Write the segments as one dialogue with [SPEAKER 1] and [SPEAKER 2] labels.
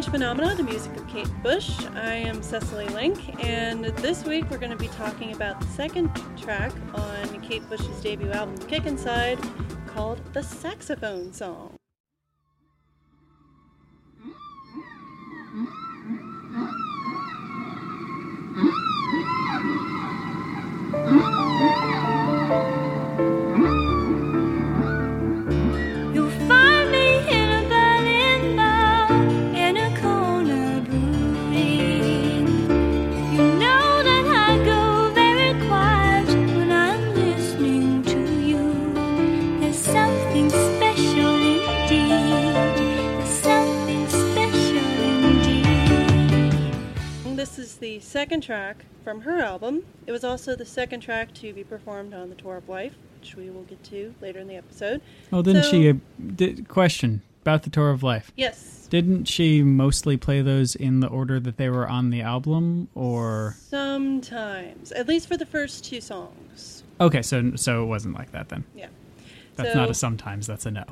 [SPEAKER 1] Strange Phenomena, the music of Kate Bush. I am Cecily Link, and this week we're going to be talking about the second track on Kate Bush's debut album, Kick Inside, called The Saxophone Song. Second track from her album. It was also the second track to be performed on the Tour of Life, which we will get to later in the episode.
[SPEAKER 2] Well, didn't
[SPEAKER 1] So-
[SPEAKER 2] she? Uh, did, question about the tour of life.
[SPEAKER 1] Yes.
[SPEAKER 2] Didn't she mostly play those in the order that they were on the album, or
[SPEAKER 1] Sometimes, at least for the first two songs.
[SPEAKER 2] okay? So so it wasn't like that then.
[SPEAKER 1] Yeah.
[SPEAKER 2] That's
[SPEAKER 1] So-
[SPEAKER 2] not a sometimes. That's a no.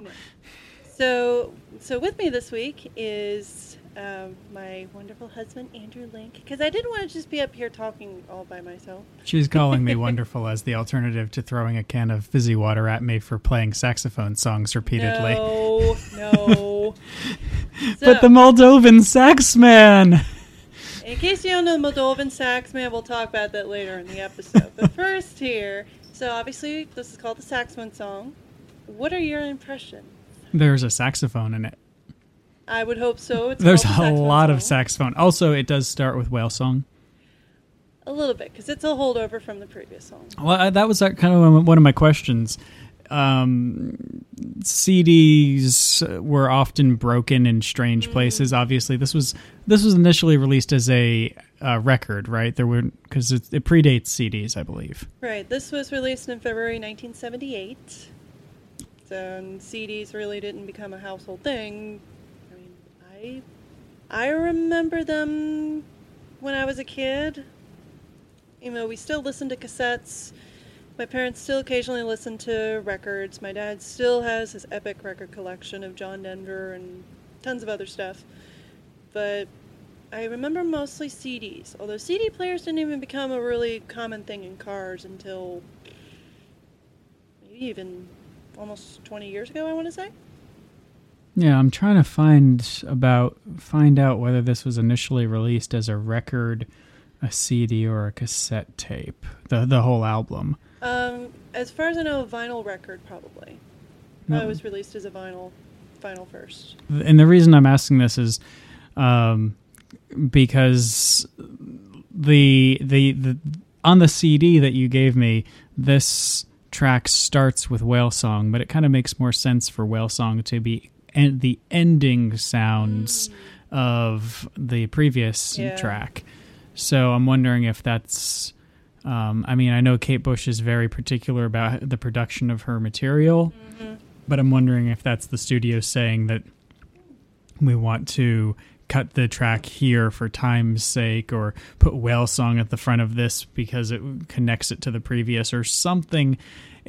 [SPEAKER 1] So, so with me this week is um, my wonderful husband Andrew Link, because I didn't want to just be up here talking all by myself.
[SPEAKER 2] She's calling me wonderful as the alternative to throwing a can of fizzy water at me for playing saxophone songs repeatedly.
[SPEAKER 1] No, no.
[SPEAKER 2] But the Moldovan sax man.
[SPEAKER 1] in case you don't know the Moldovan sax man, we'll talk about that later in the episode. but first, here, so obviously this is called the saxophone song. What are your impressions?
[SPEAKER 2] There's a saxophone in it.
[SPEAKER 1] I would hope so. It's
[SPEAKER 2] There's a lot of saxophone. Also, it does start with whale song.
[SPEAKER 1] A little bit, because it's a holdover from the previous song.
[SPEAKER 2] Well, that was uh, kind of one of my questions. Um, CDs were often broken in strange places. Obviously, this was this was initially released as a uh, record, right? There were because it, it predates CDs, I believe.
[SPEAKER 1] Right. This was released in February 1978. So and CDs really didn't become a household thing. I I remember them when I was a kid. You know, we still listened to cassettes. My parents still occasionally listen to records. My dad still has his epic record collection of John Denver and tons of other stuff. But I remember mostly CDs, although CD players didn't even become a really common thing in cars until maybe even almost 20 years ago, I want to say.
[SPEAKER 2] Yeah, I'm trying to find about find out whether this was initially released as a record, a CD, or a cassette tape. The the whole album.
[SPEAKER 1] Um, as far as I know, a vinyl record probably.
[SPEAKER 2] No.
[SPEAKER 1] It was released as a vinyl, vinyl first.
[SPEAKER 2] and the reason I'm asking this is um, because the, the the on the CD that you gave me, this track starts with whale song, but it kind of makes more sense for whale song to be and the ending sounds of the previous
[SPEAKER 1] Yeah.
[SPEAKER 2] track. So I'm wondering if that's. Um, I mean, I know Kate Bush is very particular about the production of her material, but I'm wondering if that's the studio saying that we want to cut the track here for time's sake or put whale song at the front of this because it connects it to the previous or something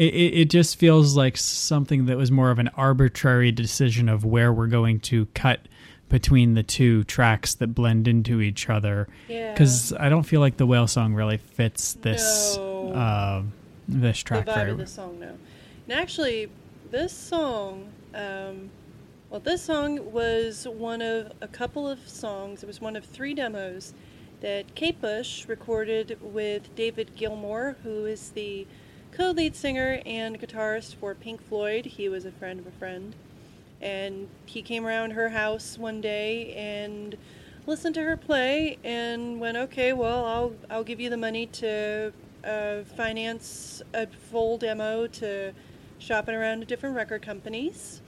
[SPEAKER 2] it, it, just feels like something that was more of an arbitrary decision of where we're going to cut between the two tracks that blend into each other
[SPEAKER 1] Yeah.
[SPEAKER 2] because i don't feel like the whale song really fits this
[SPEAKER 1] No.
[SPEAKER 2] uh, this
[SPEAKER 1] the
[SPEAKER 2] track
[SPEAKER 1] vibe
[SPEAKER 2] very
[SPEAKER 1] of the song no and actually this song um, well this song was one of a couple of songs it was one of three demos that kate bush recorded with david gilmour who is the co-lead singer and guitarist for pink floyd he was a friend of a friend and he came around her house one day and listened to her play and went, "Okay, well, I'll I'll give you the money to uh, finance a full demo to shop it around to different record companies."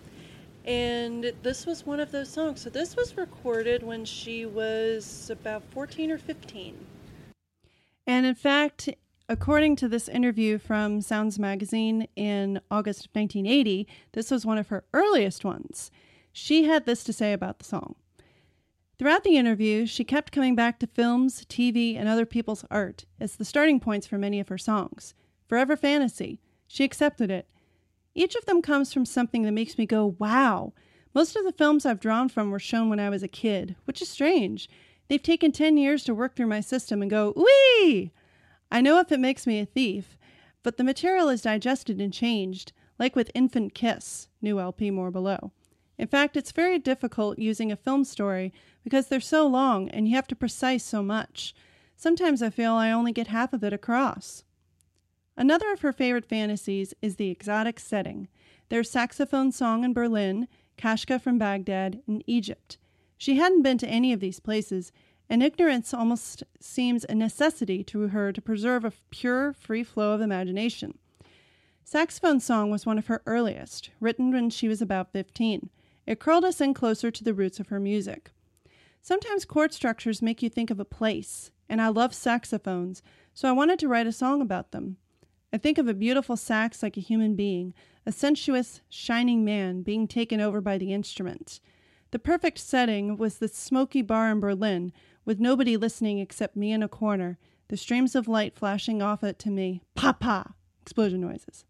[SPEAKER 1] And this was one of those songs. So this was recorded when she was about 14 or 15. And in fact, according to this interview from Sounds Magazine in August of 1980, this was one of her earliest ones. She had this to say about the song. Throughout the interview, she kept coming back to films, TV, and other people's art as the starting points for many of her songs. Forever Fantasy, she accepted it. Each of them comes from something that makes me go, wow. Most of the films I've drawn from were shown when I was a kid, which is strange. They've taken 10 years to work through my system and go, wee! I know if it makes me a thief, but the material is digested and changed, like with Infant Kiss, new LP more below. In fact, it's very difficult using a film story because they're so long and you have to precise so much. Sometimes I feel I only get half of it across. Another of her favorite fantasies is the exotic setting. There's saxophone song in Berlin, Kashka from Baghdad, and Egypt. She hadn't been to any of these places, and ignorance almost seems a necessity to her to preserve a pure, free flow of imagination. Saxophone Song was one of her earliest, written when she was about 15. It curled us in closer to the roots of her music. Sometimes chord structures make you think of a place, and I love saxophones, so I wanted to write a song about them. I think of a beautiful sax like a human being, a sensuous, shining man being taken over by the instrument. The perfect setting was the smoky bar in Berlin, with nobody listening except me in a corner, the streams of light flashing off it to me. Pa pa! Explosion noises.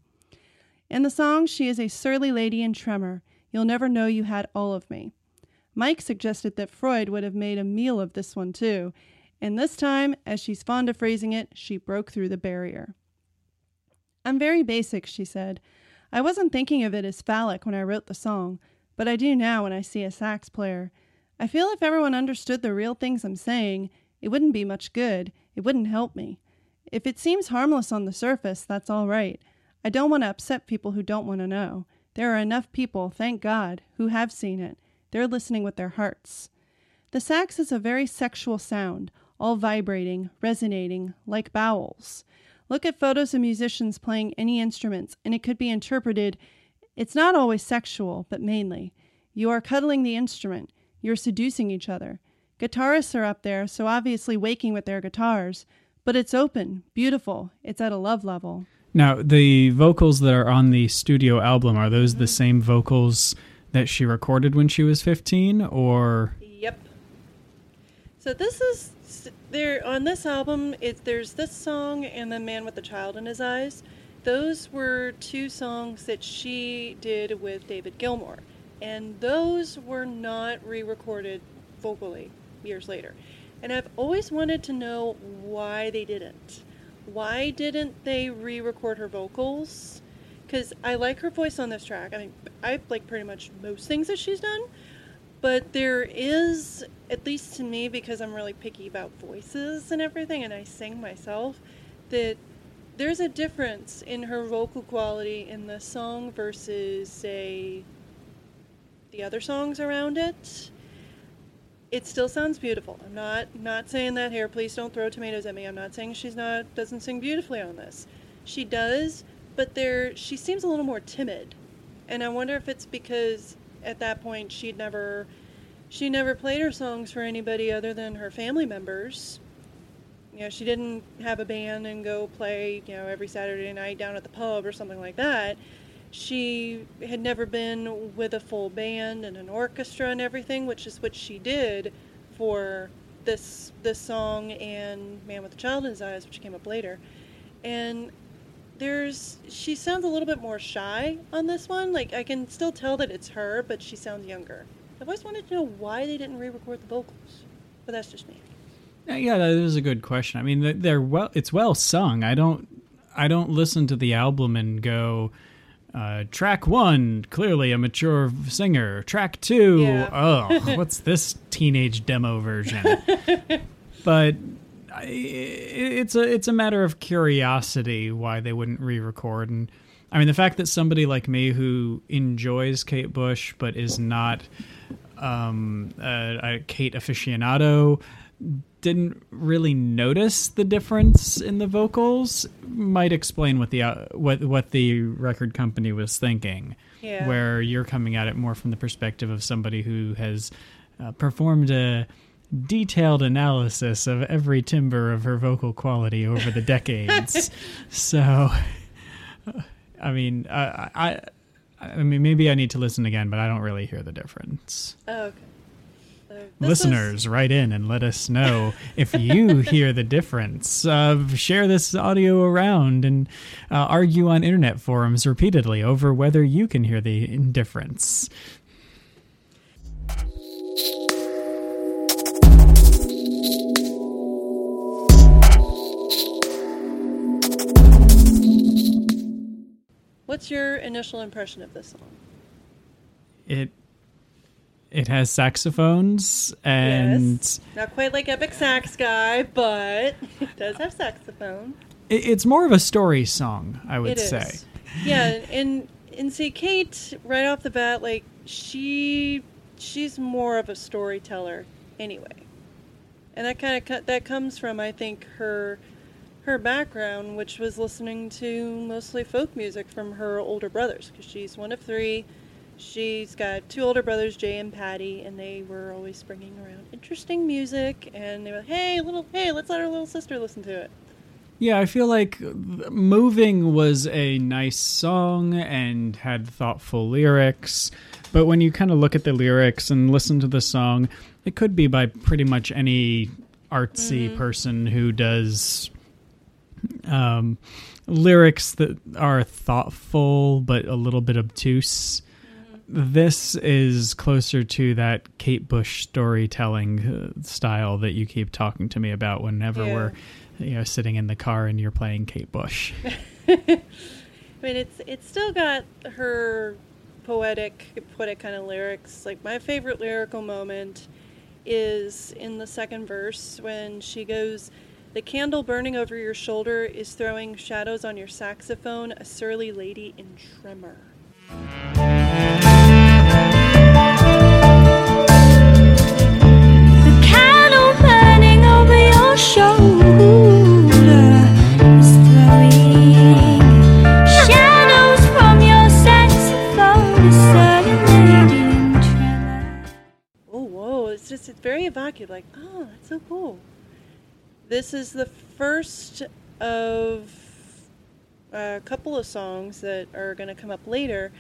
[SPEAKER 1] In the song, she is a surly lady in tremor. You'll never know you had all of me. Mike suggested that Freud would have made a meal of this one too, and this time, as she's fond of phrasing it, she broke through the barrier. I'm very basic, she said. I wasn't thinking of it as phallic when I wrote the song, but I do now when I see a sax player. I feel if everyone understood the real things I'm saying, it wouldn't be much good. It wouldn't help me. If it seems harmless on the surface, that's all right. I don't want to upset people who don't want to know. There are enough people, thank God, who have seen it. They're listening with their hearts. The sax is a very sexual sound, all vibrating, resonating, like bowels. Look at photos of musicians playing any instruments, and it could be interpreted it's not always sexual, but mainly. You are cuddling the instrument, you're seducing each other. Guitarists are up there, so obviously waking with their guitars, but it's open, beautiful, it's at a love level.
[SPEAKER 2] Now, the vocals that are on the studio album are those the mm-hmm. same vocals that she recorded when she was 15 or
[SPEAKER 1] Yep. So this is there on this album. It, there's this song and the man with the child in his eyes. Those were two songs that she did with David Gilmour, and those were not re-recorded vocally years later. And I've always wanted to know why they didn't. Why didn't they re-record her vocals? Because I like her voice on this track. I mean, I like pretty much most things that she's done. But there is, at least to me, because I'm really picky about voices and everything, and I sing myself, that there's a difference in her vocal quality in the song versus, say, the other songs around it. It still sounds beautiful. I'm not not saying that here. Please don't throw tomatoes at me. I'm not saying she's not doesn't sing beautifully on this. She does, but there she seems a little more timid, and I wonder if it's because at that point she'd never she never played her songs for anybody other than her family members. You know, she didn't have a band and go play, you know, every Saturday night down at the pub or something like that. She had never been with a full band and an orchestra and everything, which is what she did for this this song and Man with the Child in His Eyes, which came up later. And there's she sounds a little bit more shy on this one. Like I can still tell that it's her, but she sounds younger. I've always wanted to know why they didn't re-record the vocals, but that's just me.
[SPEAKER 2] Uh, Yeah, that is a good question. I mean, they're well. It's well sung. I don't. I don't listen to the album and go. Uh, track one, clearly a mature singer. Track two,
[SPEAKER 1] Yeah.
[SPEAKER 2] oh, what's this teenage demo version? but I, it's a it's a matter of curiosity why they wouldn't re-record. And I mean, the fact that somebody like me who enjoys Kate Bush but is not um, a, a Kate aficionado didn't really notice the difference in the vocals might explain what the uh, what what the record company was thinking.
[SPEAKER 1] Yeah.
[SPEAKER 2] Where you're coming at it more from the perspective of somebody who has uh, performed a detailed analysis of every timbre of her vocal quality over the decades. so, I mean, I, I, I mean, maybe I need to listen again, but I don't really hear the difference.
[SPEAKER 1] Oh, okay.
[SPEAKER 2] Listeners, is... write in and let us know if you hear the difference. Uh, share this audio around and uh, argue on internet forums repeatedly over whether you can hear the difference.
[SPEAKER 1] What's your initial impression of this song?
[SPEAKER 2] It it has saxophones and
[SPEAKER 1] Yes. Not quite like Epic Sax Guy, but it does have saxophone.
[SPEAKER 2] it, it's more of a story song, I would
[SPEAKER 1] It is.
[SPEAKER 2] say.
[SPEAKER 1] Yeah, and and see Kate right off the bat, like she she's more of a storyteller anyway, and that kind of that comes from I think her her background, which was listening to mostly folk music from her older brothers, because she's one of three. She's got two older brothers, Jay and Paddy, and they were always bringing around interesting music. And they were like, "Hey, little, hey, let's let our little sister listen to it."
[SPEAKER 2] Yeah, I feel like Moving was a nice song and had thoughtful lyrics. But when you kind of look at the lyrics and listen to the song, it could be by pretty much any artsy person who does um, lyrics that are thoughtful but a little bit obtuse. This is closer to that Kate Bush storytelling uh, style that you keep talking to me about whenever
[SPEAKER 1] Yeah.
[SPEAKER 2] we're you know sitting in the car and you're playing Kate Bush.
[SPEAKER 1] I mean, it's it's still got her poetic, poetic kind of lyrics. Like my favorite lyrical moment is in the second verse when she goes, "The candle burning over your shoulder is throwing shadows on your saxophone, a surly lady in tremor." Oh, very evocative. Like, oh, that's so cool. This is the first of uh, a couple of songs that are going to come up later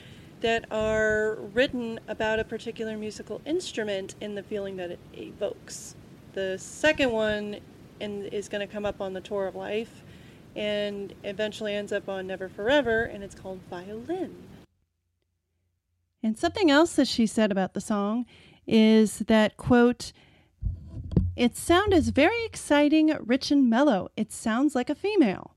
[SPEAKER 1] that are written about a particular musical instrument and the feeling that it evokes. The second one in, is going to come up on the Tour of Life and eventually ends up on Never for Ever, and it's called Violin. And something else that she said about the song is that, quote, its sound is very exciting, rich, and mellow. It sounds like a female.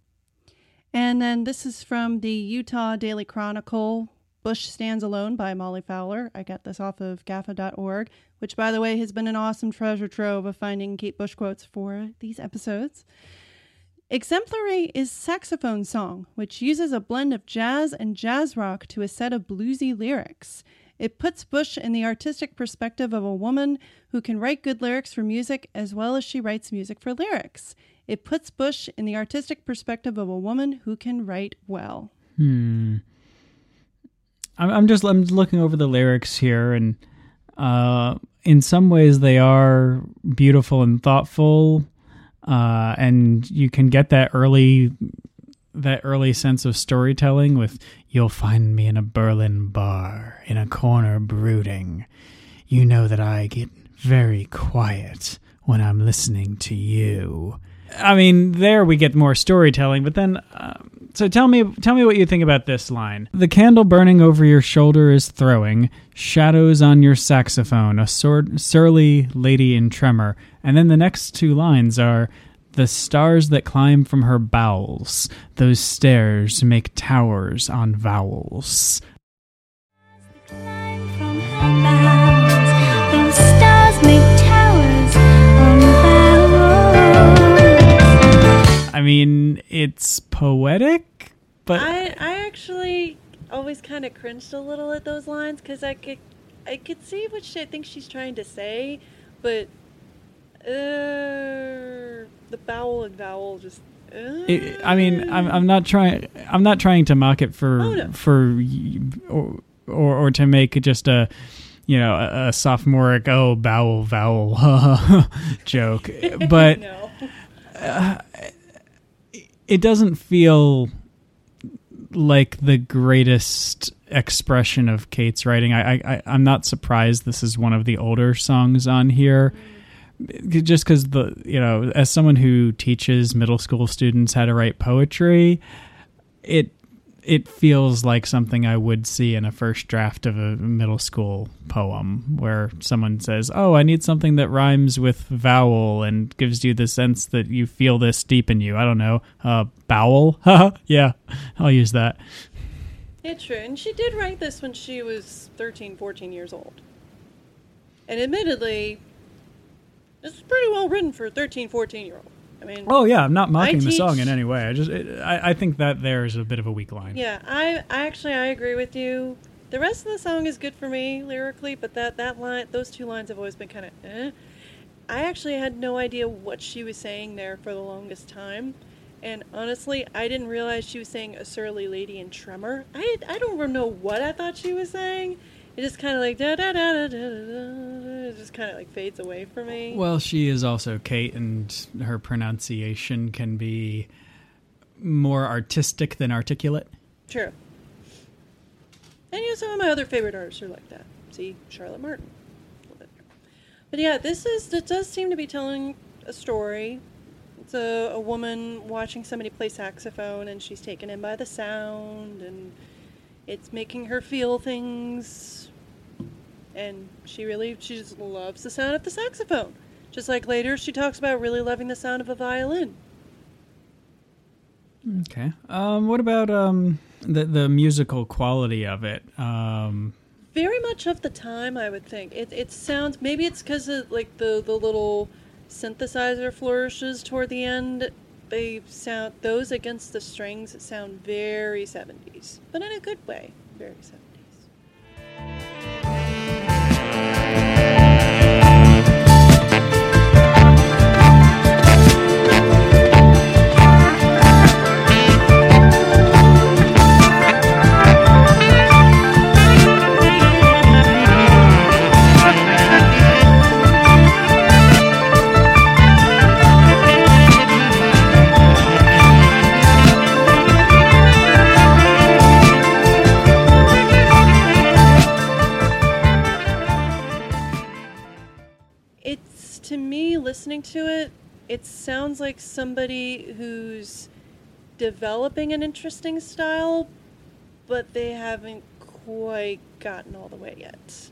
[SPEAKER 1] And then this is from the Utah Daily Chronicle, Bush Stands Alone by Molly Fowler. I got this off of GAFA.org, which, by the way, has been an awesome treasure trove of finding Kate Bush quotes for these episodes. Exemplary is Saxophone Song, which uses a blend of jazz and jazz rock to a set of bluesy lyrics. It puts Bush in the artistic perspective of a woman who can write good lyrics for music as well as she writes music for lyrics. It puts Bush in the artistic perspective of a woman who can write well.
[SPEAKER 2] Hmm. I'm, just I'm looking over the lyrics here, and uh, in some ways they are beautiful and thoughtful, uh, and you can get that early that early sense of storytelling with "You'll find me in a Berlin bar in a corner brooding." You know that I get very quiet when I'm listening to you. I mean, there we get more storytelling, but then. Um, so tell me, tell me what you think about this line. The candle burning over your shoulder is throwing shadows on your saxophone, a sword, surly lady in tremor. And then the next two lines are the stars that climb from her bowels. Those stairs make towers on vowels.
[SPEAKER 3] Make
[SPEAKER 2] I mean, it's poetic, but
[SPEAKER 1] I, I actually always kind of cringed a little at those lines because I could I could see what she, I think she's trying to say, but uh, the vowel and vowel just. Uh,
[SPEAKER 2] it, I mean, I'm, I'm not trying. I'm not trying to mock it for
[SPEAKER 1] Oh, no.
[SPEAKER 2] for or, or or to make just a you know a, a sophomoric oh vowel vowel joke, but
[SPEAKER 1] no.
[SPEAKER 2] It doesn't feel like the greatest expression of Kate's writing. I, I I'm not surprised this is one of the older songs on here. Just because the you know, as someone who teaches middle school students how to write poetry, it it feels like something I would see in a first draft of a middle school poem where someone says, "Oh, I need something that rhymes with vowel and gives you the sense that you feel this deep in you." I don't know, uh, bowel. yeah, I'll use that.
[SPEAKER 1] It's true. And she did write this when she was 13, 14 years old. And admittedly, this is pretty well written for a 13, 14 year old. I mean,
[SPEAKER 2] Oh yeah, I'm not mocking the song in any way. I just it, I, I think that there is a bit of a weak line.
[SPEAKER 1] yeah, I, I actually I agree with you. The rest of the song is good for me lyrically, but that that line, those two lines have always been kind of eh. I actually had no idea what she was saying there for the longest time. And honestly, I didn't realize she was saying a surly lady in Tremor. I, I don't know what I thought she was saying. It just kind of like da da da da da da. da. It just kind of like fades away for me.
[SPEAKER 2] Well, she is also Kate, and her pronunciation can be more artistic than articulate.
[SPEAKER 1] True. And you know, some of my other favorite artists are like that. See, Charlotte Martin. A little bit. But yeah, this is it does seem to be telling a story. It's a, a woman watching somebody play saxophone, and she's taken in by the sound, and it's making her feel things. And she really, she just loves the sound of the saxophone. Just like later, she talks about really loving the sound of a violin.
[SPEAKER 2] Okay. Um, what about um, the the musical quality of it? Um,
[SPEAKER 1] very much of the time i would think it, it sounds maybe it's because of like the, the little synthesizer flourishes toward the end they sound those against the strings sound very 70s but in a good way very 70s it sounds like somebody who's developing an interesting style but they haven't quite gotten all the way yet.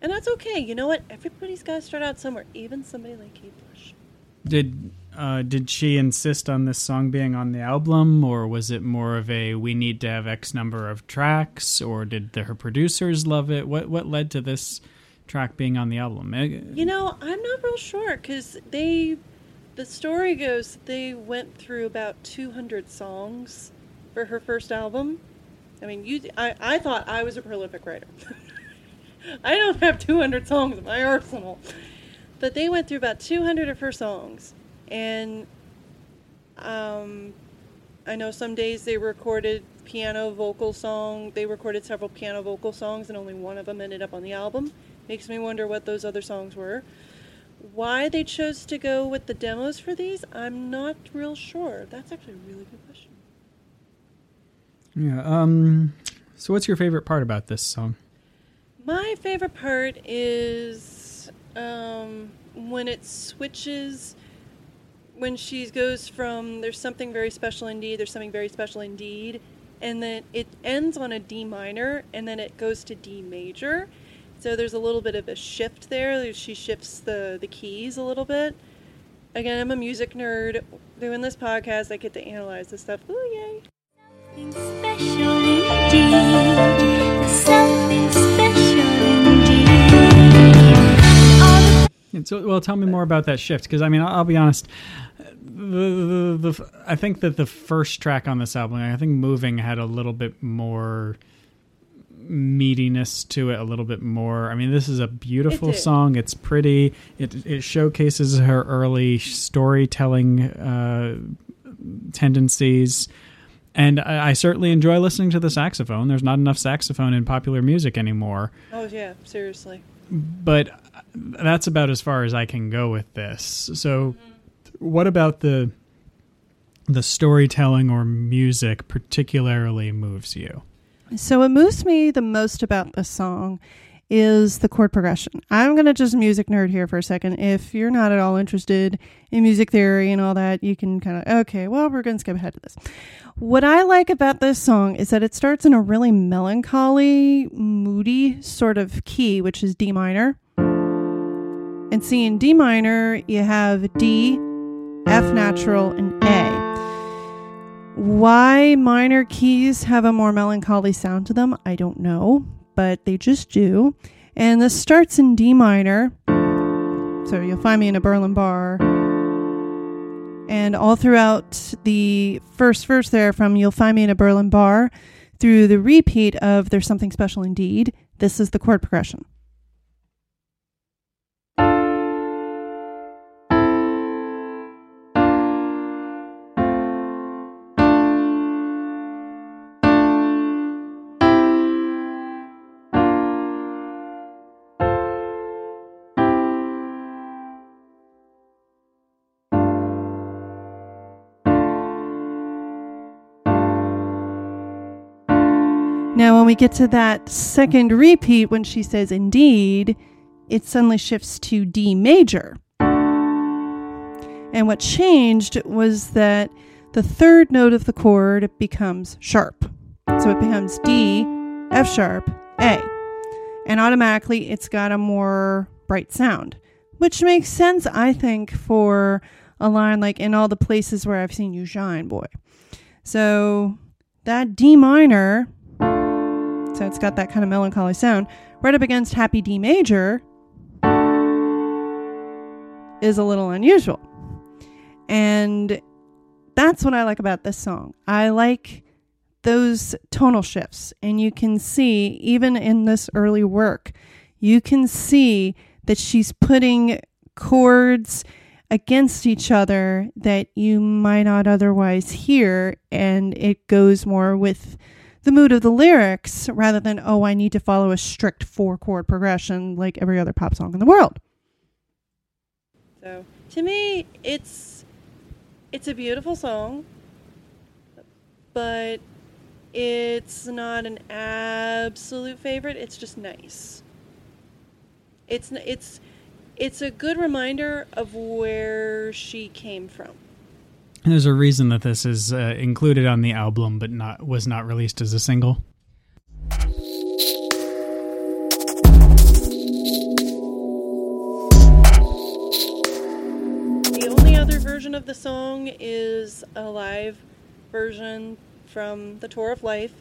[SPEAKER 1] And that's okay. You know what? Everybody's got to start out somewhere even somebody like kate bush.
[SPEAKER 2] Did uh, did she insist on this song being on the album, or was it more of a we need to have X number of tracks, or did the, her producers love it? What what led to this track being on the album?
[SPEAKER 1] You know, I'm not real sure because they, the story goes they went through about 200 songs for her first album. I mean, you, I, I thought I was a prolific writer. I don't have 200 songs in my arsenal, but they went through about 200 of her songs, and um, I know some days they recorded piano vocal song. They recorded several piano vocal songs, and only one of them ended up on the album. Makes me wonder what those other songs were. Why they chose to go with the demos for these, I'm not real sure. That's actually a really good question.
[SPEAKER 2] yeah. Um. So, what's your favorite part about this song?
[SPEAKER 1] My favorite part is um, when it switches. When she goes from there's something very special indeed, there's something very special indeed, and then it ends on a D minor, and then it goes to D major. So there's a little bit of a shift there. She shifts the, the keys a little bit. Again, I'm a music nerd. Doing this podcast, I get to analyze this stuff. Ooh, yay.
[SPEAKER 3] Something special indeed. Something special indeed. All the
[SPEAKER 2] And So, well, tell me more about that shift, because I mean, I'll, I'll be honest. The, the, the, I think that the first track on this album, I think "Moving" had a little bit more meatiness to it, a little bit more. I mean, this is a beautiful song. It's pretty. It it showcases her early storytelling uh, tendencies. And I, I certainly enjoy listening to the saxophone. There's not enough saxophone in popular music anymore
[SPEAKER 1] Oh, yeah, seriously.
[SPEAKER 2] but that's about as far as I can go with this. So, what about the the storytelling or music particularly moves you?
[SPEAKER 4] So, what moves me the most about this song is the chord progression. I'm going to just music nerd here for a second. If you're not at all interested in music theory and all that, you can kind of, okay, well, we're going to skip ahead to this. What I like about this song is that it starts in a really melancholy, moody sort of key, which is D minor. And see, in D minor, you have D, F natural, and A. Why minor keys have a more melancholy sound to them, I don't know, but they just do. And this starts in D minor. So you'll find me in a Berlin bar. And all throughout the first verse there, from You'll Find Me in a Berlin Bar through the repeat of There's Something Special Indeed, this is the chord progression. Now, when we get to that second repeat, when she says indeed, it suddenly shifts to D major. And what changed was that the third note of the chord becomes sharp. So it becomes D, F sharp, A. And automatically it's got a more bright sound, which makes sense, I think, for a line like in all the places where I've seen you shine, boy. So that D minor so it's got that kind of melancholy sound, right up against happy D major is a little unusual. And that's what I like about this song. I like those tonal shifts, and you can see, even in this early work, you can see that she's putting chords against each other that you might not otherwise hear, and it goes more with the mood of the lyrics rather than, oh, I need to follow a strict four chord progression like every other pop song in the world.
[SPEAKER 1] So to me, it's it's a beautiful song, but it's not an absolute favorite. It's just nice. It's it's it's a good reminder of where she came from.
[SPEAKER 2] There's a reason that this is uh, included on the album, but not was not released as a single.
[SPEAKER 1] The only other version of the song is a live version from the Tour of Life.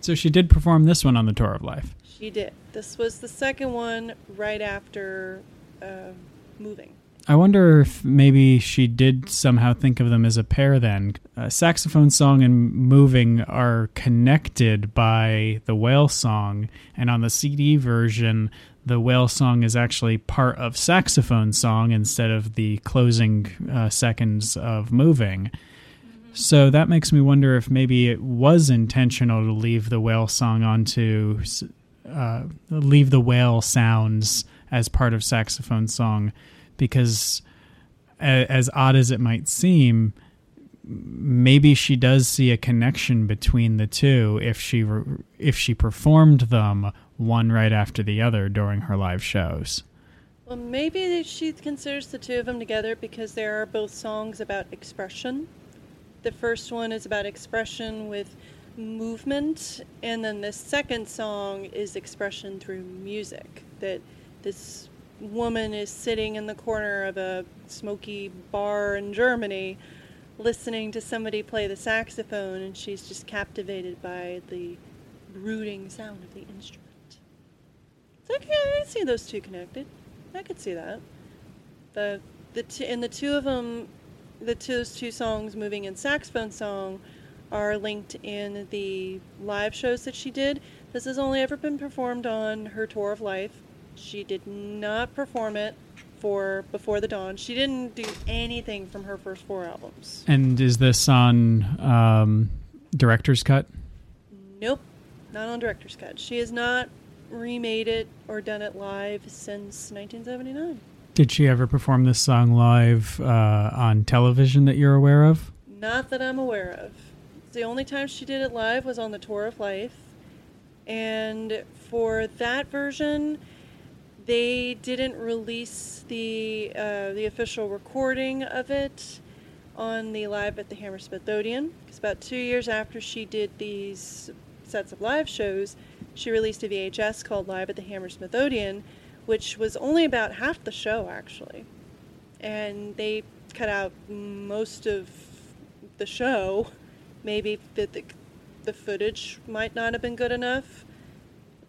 [SPEAKER 2] So she did perform this one on the Tour of Life.
[SPEAKER 1] She did. This was the second one right after uh, moving.
[SPEAKER 2] I wonder if maybe she did somehow think of them as a pair then. Saxophone song and moving are connected by the whale song, and on the CD version, the whale song is actually part of saxophone song instead of the closing uh, seconds of moving. So that makes me wonder if maybe it was intentional to leave the whale song onto, uh, leave the whale sounds as part of saxophone song because as odd as it might seem maybe she does see a connection between the two if she if she performed them one right after the other during her live shows.
[SPEAKER 1] Well maybe she considers the two of them together because there are both songs about expression. The first one is about expression with movement and then the second song is expression through music that this woman is sitting in the corner of a smoky bar in Germany listening to somebody play the saxophone and she's just captivated by the brooding sound of the instrument. So okay, I see those two connected. I could see that. The the two, and the two of them, the two, those two songs, moving and saxophone song, are linked in the live shows that she did. This has only ever been performed on her tour of life, she did not perform it for Before the Dawn. She didn't do anything from her first four albums.
[SPEAKER 2] And is this on um, director's cut?
[SPEAKER 1] Nope, not on director's cut. She has not remade it or done it live since 1979.
[SPEAKER 2] Did she ever perform this song live uh, on television that you're aware of?
[SPEAKER 1] Not that I'm aware of. The only time she did it live was on the Tour of Life. And for that version, they didn't release the uh, the official recording of it on the live at the Hammersmith Odeon because about two years after she did these sets of live shows, she released a VHS called Live at the Hammersmith Odeon, which was only about half the show actually, and they cut out most of the show maybe that the, the footage might not have been good enough.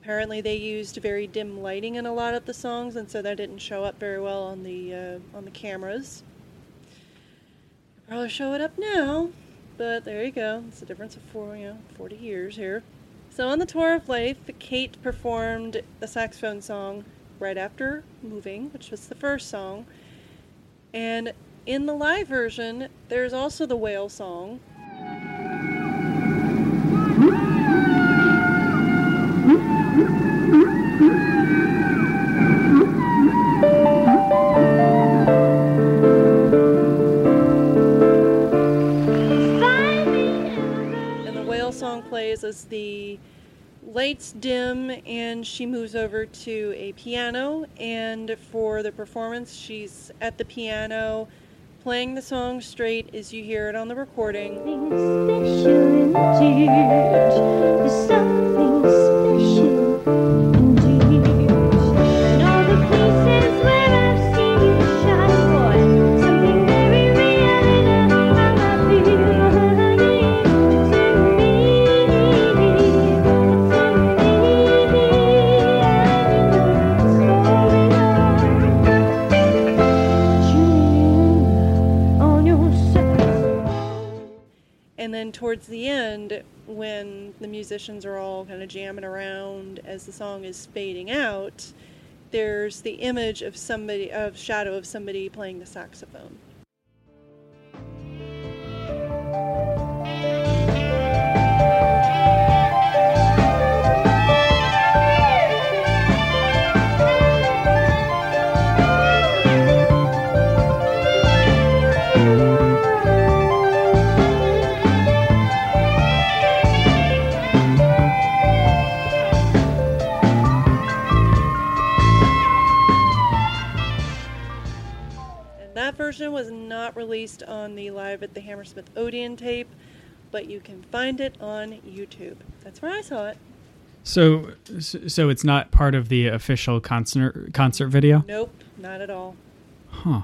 [SPEAKER 1] Apparently, they used very dim lighting in a lot of the songs, and so that didn't show up very well on the uh, on the cameras. Probably show it up now, but there you go. It's a difference of four, you know, forty years here. So on the tour of life, Kate performed the saxophone song right after moving, which was the first song. And in the live version, there's also the whale song. As the lights dim and she moves over to a piano. And for the performance, she's at the piano playing the song straight as you hear it on the recording.
[SPEAKER 3] Something special. There's something special
[SPEAKER 1] musicians are all kind of jamming around as the song is fading out, there's the image of somebody, of shadow of somebody playing the saxophone. Version was not released on the Live at the Hammersmith Odeon tape, but you can find it on YouTube. That's where I saw it.
[SPEAKER 2] So, so it's not part of the official concert concert video.
[SPEAKER 1] Nope, not at all.
[SPEAKER 2] Huh.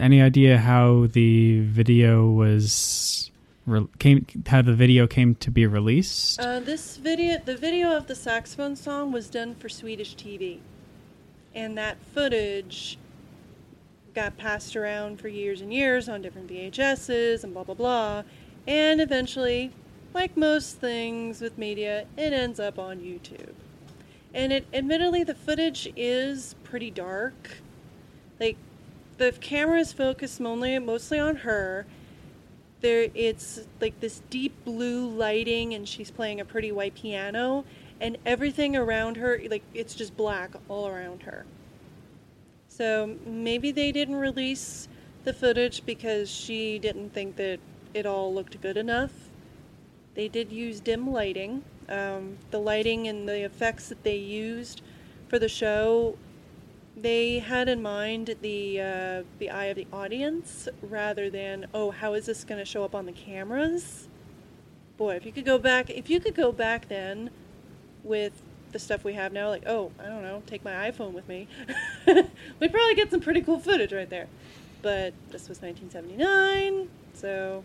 [SPEAKER 2] Any idea how the video was re- came how the video came to be released?
[SPEAKER 1] Uh, this video, the video of the saxophone song was done for Swedish TV, and that footage got passed around for years and years on different VHSs and blah blah blah, and eventually, like most things with media, it ends up on YouTube. And it, admittedly, the footage is pretty dark. Like, the camera is focused mostly mostly on her, there it's like this deep blue lighting and she's playing a pretty white piano and everything around her like it's just black all around her so maybe they didn't release the footage because she didn't think that it all looked good enough. They did use dim lighting. Um, the lighting and the effects that they used for the show they had in mind the uh, the eye of the audience rather than oh how is this going to show up on the cameras? Boy if you could go back if you could go back then with the stuff we have now like oh i don't know take my iphone with me we'd probably get some pretty cool footage right there but this was 1979 so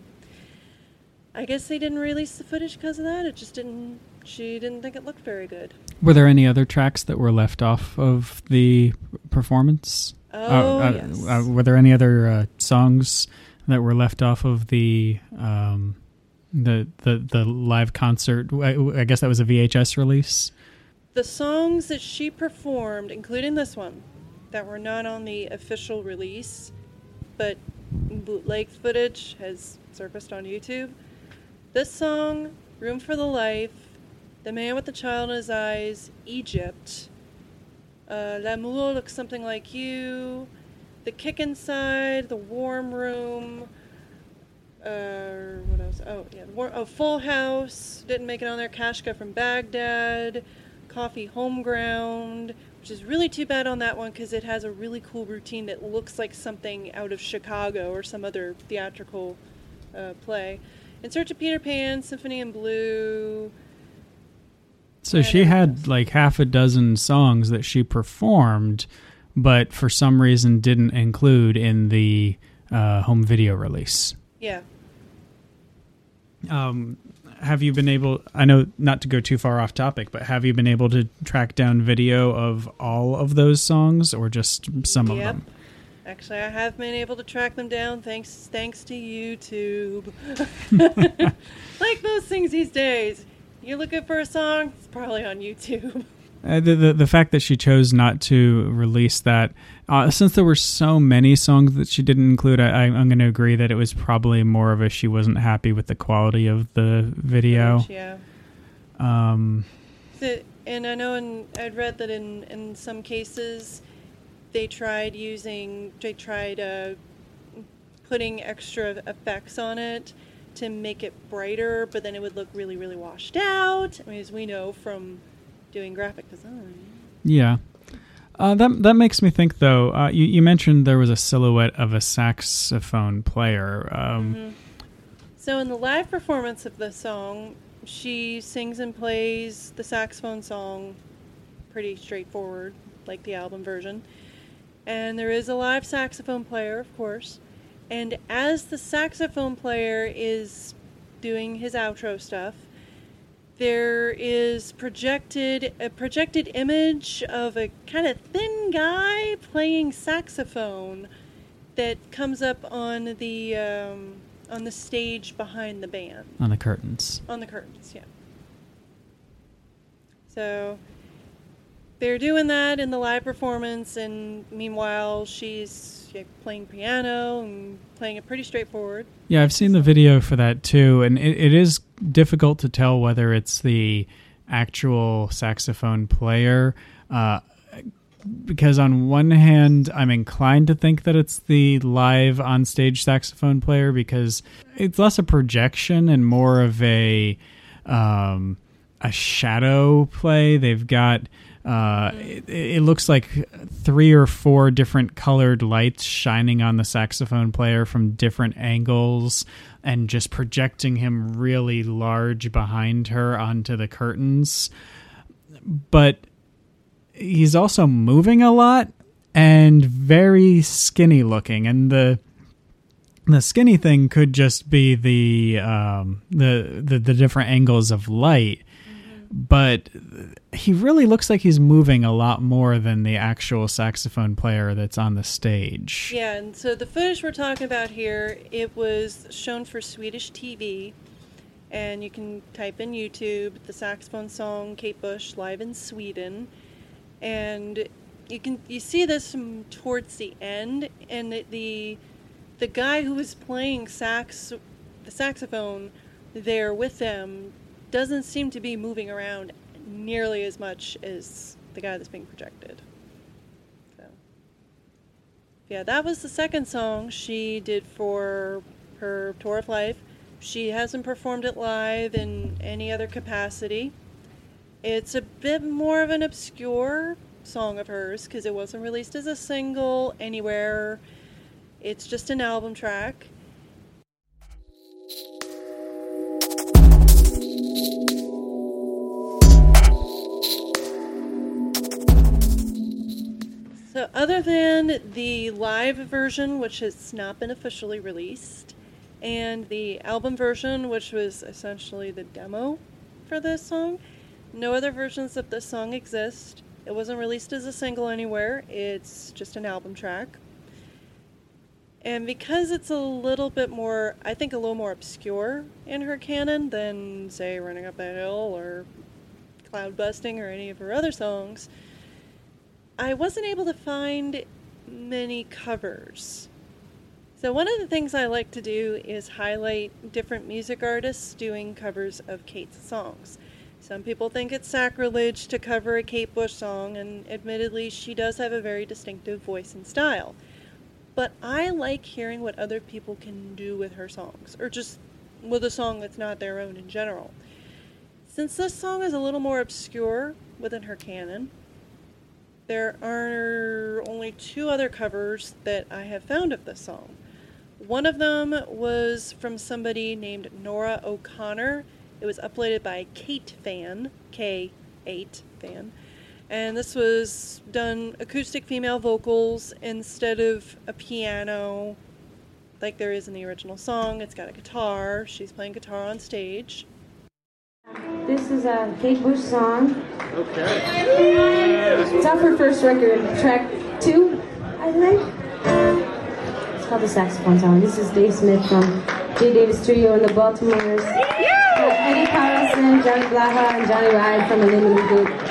[SPEAKER 1] i guess they didn't release the footage because of that it just didn't she didn't think it looked very good
[SPEAKER 2] Were there any other tracks that were left off of the performance?
[SPEAKER 1] oh
[SPEAKER 2] uh,
[SPEAKER 1] yes
[SPEAKER 2] uh, were there any other uh, songs that were left off of the um, the the the live concert? I, I guess that was a VHS release.
[SPEAKER 1] The songs that she performed, including this one, that were not on the official release, but bootleg footage has surfaced on YouTube. This song, Room for the Life, The Man with the Child in His Eyes, Egypt, uh, L'amour looks something like you, The Kick Inside, The Warm Room, uh, what else? Oh, yeah, War- oh, Full House, didn't make it on there, Kashka from Baghdad, Coffee Homeground which is really too bad on that one because it has a really cool routine that looks like something out of Chicago or some other theatrical uh, play. In Search of Peter Pan, Symphony in Blue.
[SPEAKER 2] So she had like half a dozen songs that she performed, but for some reason didn't include in the uh, home video release.
[SPEAKER 1] Yeah.
[SPEAKER 2] Um, have you been able? I know not to go too far off topic, but have you been able to track down video of all of those songs, or just some of them?
[SPEAKER 1] Actually, I have been able to track them down thanks thanks to YouTube. like most things these days. You're looking for a song, it's probably on YouTube.
[SPEAKER 2] Uh, the, the the fact that she chose not to release that, uh, since there were so many songs that she didn't include, I, I'm going to agree that it was probably more of a she wasn't happy with the quality of the video.
[SPEAKER 1] Yeah.
[SPEAKER 2] Um,
[SPEAKER 1] The, and I know, in, I'd read that in, in some cases, they tried using, they tried uh, putting extra effects on it to make it brighter, but then it would look really, really washed out. I mean, as we know from doing graphic design.
[SPEAKER 2] yeah. Uh, that that makes me think though. Uh, you, you mentioned there was a silhouette of a saxophone player. Um,
[SPEAKER 1] Mhm. So, in the live performance of the song, she sings and plays the saxophone song pretty straightforward, like the album version. And there is a live saxophone player, of course. And as the saxophone player is doing his outro stuff, there is projected a projected image of a kind of thin guy playing saxophone that comes up on the um, on the stage behind the band
[SPEAKER 2] on the curtains.
[SPEAKER 1] on the curtains. Yeah. So they're doing that in the live performance, and meanwhile she's playing piano and playing it pretty straightforward.
[SPEAKER 2] Yeah, I've seen the video for that too, and it, it is difficult to tell whether it's the actual saxophone player. Uh, because on one hand, I'm inclined to think that it's the live on stage saxophone player because it's less a projection and more of a um, a shadow play. They've got uh, it, it looks like three or four different colored lights shining on the saxophone player from different angles and just projecting him really large behind her onto the curtains. But he's also moving a lot and very skinny looking. And the the skinny thing could just be the um the the, the different angles of light. But he really looks like he's moving a lot more than the actual saxophone player that's on the stage.
[SPEAKER 1] Yeah, and so the footage we're talking about here, it was shown for Swedish TV, and you can type in YouTube the saxophone song Kate Bush live in Sweden, and you can you see this towards the end, and the the, the guy who was playing sax the saxophone there with them doesn't seem to be moving around nearly as much as the guy that's being projected. So. Yeah, that was the second song she did for her tour of life. She hasn't performed it live in any other capacity. It's a bit more of an obscure song of hers because it wasn't released as a single anywhere. It's just an album track. So, other than the live version, which has not been officially released, and the album version, which was essentially the demo for this song, no other versions of this song exist. It wasn't released as a single anywhere, it's just an album track. And because it's a little bit more, I think, a little more obscure in her canon than, say, Running Up That Hill or Cloud Busting or any of her other songs, I wasn't able to find many covers. So, one of the things I like to do is highlight different music artists doing covers of Kate's songs. Some people think it's sacrilege to cover a Kate Bush song, and admittedly, she does have a very distinctive voice and style. But I like hearing what other people can do with her songs, or just with a song that's not their own in general. Since this song is a little more obscure within her canon, there are only two other covers that I have found of this song. One of them was from somebody named Nora O'Connor. It was uploaded by Kate Fan, K8 Fan. And this was done acoustic female vocals instead of a piano like there is in the original song. It's got a guitar. She's playing guitar on stage.
[SPEAKER 5] This is a Kate Bush song. Okay. It's off her first record, track two, I think. It's called the saxophone song. This is Dave Smith from J. Davis Trio and the Baltimores. Eddie Carlson, Johnny Blaha, and Johnny Ride from the name of the group.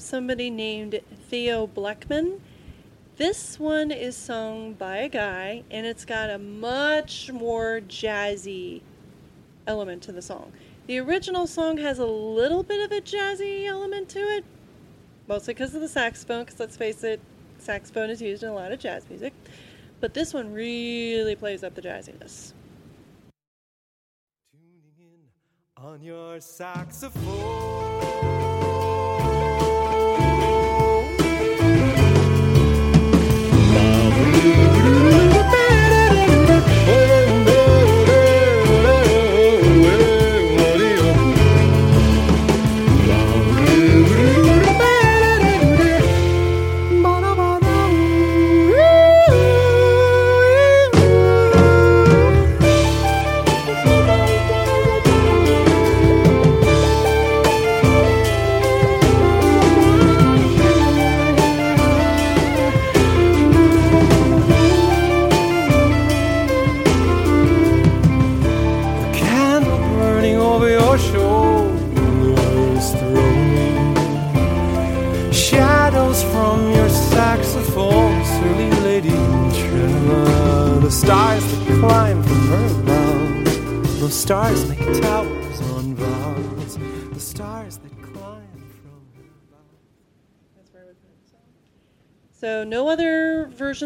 [SPEAKER 1] Somebody named Theo Bleckmann. This one is sung by a guy, and it's got a much more jazzy element to the song. The original song has a little bit of a jazzy element to it, mostly because of the saxophone, because let's face it, saxophone is used in a lot of jazz music. But this one really plays up the jazziness.
[SPEAKER 6] Tuning in on your saxophone.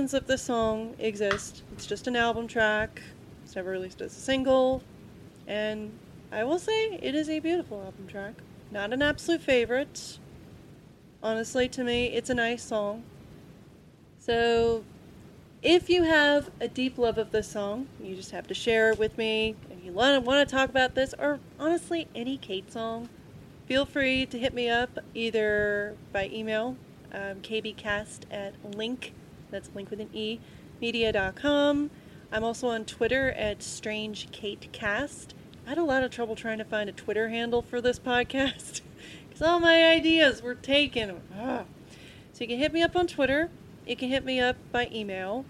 [SPEAKER 1] Versions of the song exist. It's just an album track. It's never released as a single. And I will say it is a beautiful album track. Not an absolute favorite. Honestly, to me, it's a nice song. So if you have a deep love of this song, you just have to share it with me. If you want to talk about this, or honestly, any Kate song, feel free to hit me up either by email, um, kbcast at link, that's link with an E, media.com. I'm also on Twitter at strangekatecast. I had a lot of trouble trying to find a Twitter handle for this podcast because all my ideas were taken. Ah. So you can hit me up on Twitter. You can hit me up by email.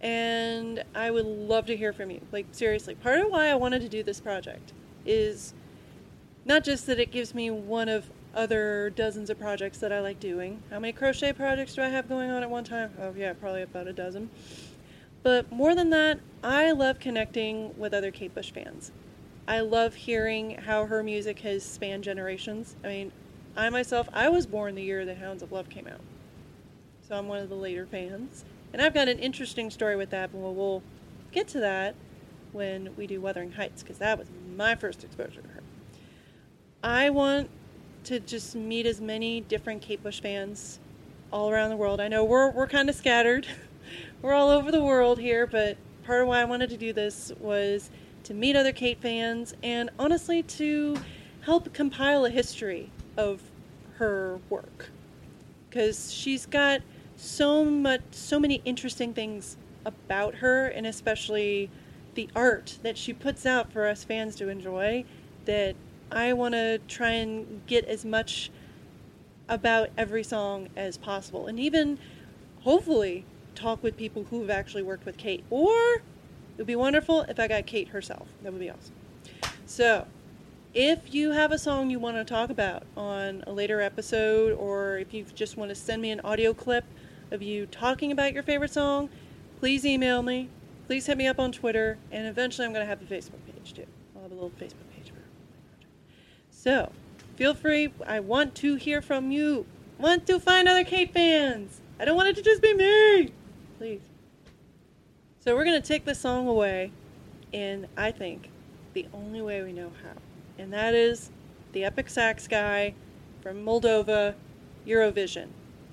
[SPEAKER 1] And I would love to hear from you. Like, seriously, part of why I wanted to do this project is not just that it gives me one of other dozens of projects that I like doing. How many crochet projects do I have going on at one time? Oh, yeah, probably about a dozen. But more than that, I love connecting with other Kate Bush fans. I love hearing how her music has spanned generations. I mean, I myself, I was born the year The Hounds of Love came out. So I'm one of the later fans. And I've got an interesting story with that, but we'll, get to that when we do Wuthering Heights, because that was my first exposure to her. I want to just meet as many different Kate Bush fans all around the world. I know we're, we're kind of scattered. we're all over the world here, but part of why I wanted to do this was to meet other Kate fans and honestly to help compile a history of her work. Because she's got so much, so many interesting things about her, and especially the art that she puts out for us fans to enjoy. That I want to try and get as much about every song as possible, and even hopefully talk with people who have actually worked with Kate. Or it would be wonderful if I got Kate herself. That would be awesome. So, if you have a song you want to talk about on a later episode, or if you just want to send me an audio clip of you talking about your favorite song, please email me. Please hit me up on Twitter, and eventually I'm going to have a Facebook page too. I'll have a little Facebook page for my project. So, feel free. I want to hear from you. Want to find other Kate fans. I don't want it to just be me. Please. So we're going to take this song away, and I think the only way we know how. And that is the Epic Sax Guy from Moldova, Eurovision.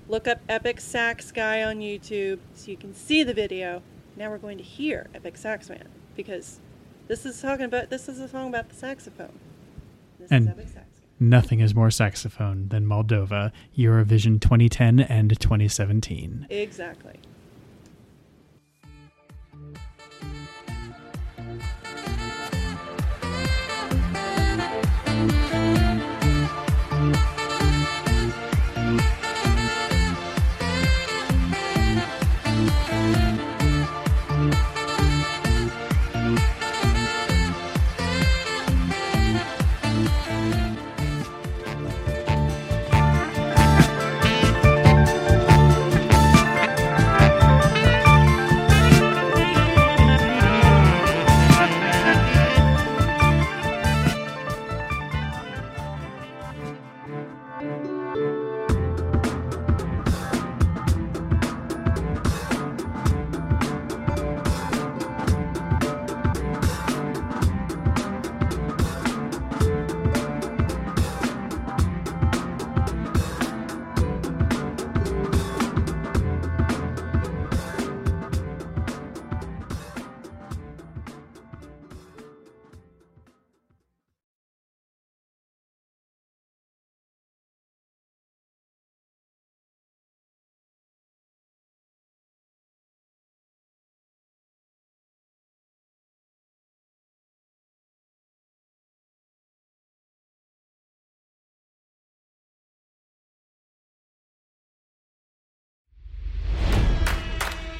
[SPEAKER 1] Look up Epic Sax Guy on YouTube so you can see the video. Now we're going to hear Epic Sax Man because this is talking about this is a song about the saxophone. This
[SPEAKER 2] And-
[SPEAKER 1] is Epic Sax Guy.
[SPEAKER 2] Nothing is more saxophone than Moldova, Eurovision 2010 and 2017.
[SPEAKER 1] Exactly.